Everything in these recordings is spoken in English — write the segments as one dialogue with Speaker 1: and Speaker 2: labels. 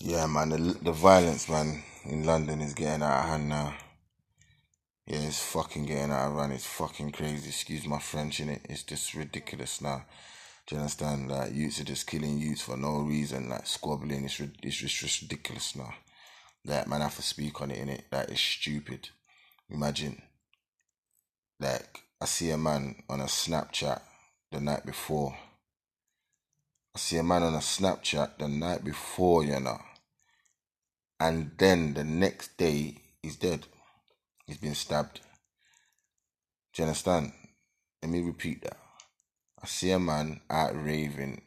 Speaker 1: Yeah, man, the, the violence, man, in London is getting out of hand now. Yeah, it's fucking getting out of hand. It's fucking crazy. Excuse my French, in it. It's just ridiculous now. Do you understand? Like, youths are just killing youths for no reason, like squabbling. It's, it's just, just ridiculous now. Like, man, I have to speak on it, in it. Like, it's stupid. Imagine, like, I see a man on a Snapchat the night before. I see a man on a Snapchat the night before, you know and then the next day he's dead. He's been stabbed. Do you understand? Let me repeat that. I see a man out raving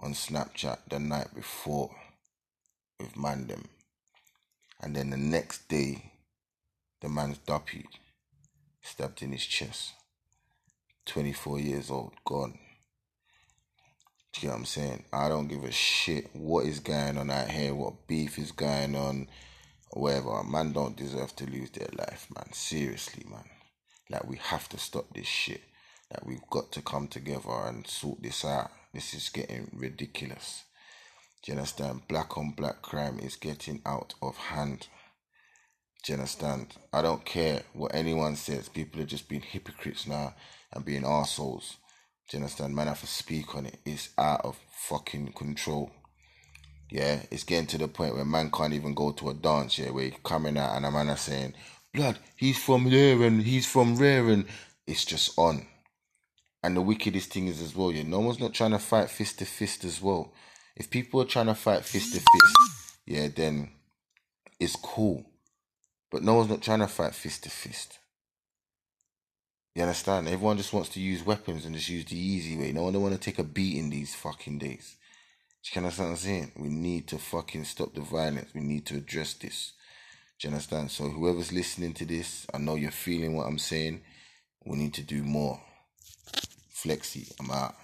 Speaker 1: on Snapchat the night before with Mandem. And then the next day, the man's duppied, stabbed in his chest. 24 years old, gone. You know what I'm saying? I don't give a shit what is going on out here, what beef is going on, whatever. Man don't deserve to lose their life, man. Seriously, man. Like we have to stop this shit. Like we've got to come together and sort this out. This is getting ridiculous. Do you understand? Black on black crime is getting out of hand. Do you understand? I don't care what anyone says. People are just being hypocrites now and being assholes. Do you understand? Man, I have to speak on it. It's out of fucking control. Yeah, it's getting to the point where man can't even go to a dance, yeah, where he's coming out and a man are saying, Blood, he's from there and he's from there and it's just on. And the wickedest thing is as well, yeah, no one's not trying to fight fist to fist as well. If people are trying to fight fist to fist, yeah, then it's cool. But no one's not trying to fight fist to fist. You understand? Everyone just wants to use weapons and just use the easy way. No one don't want to take a beat in these fucking days. Do you understand what I'm saying? We need to fucking stop the violence. We need to address this. Do you understand? So whoever's listening to this, I know you're feeling what I'm saying. We need to do more. Flexi, I'm out.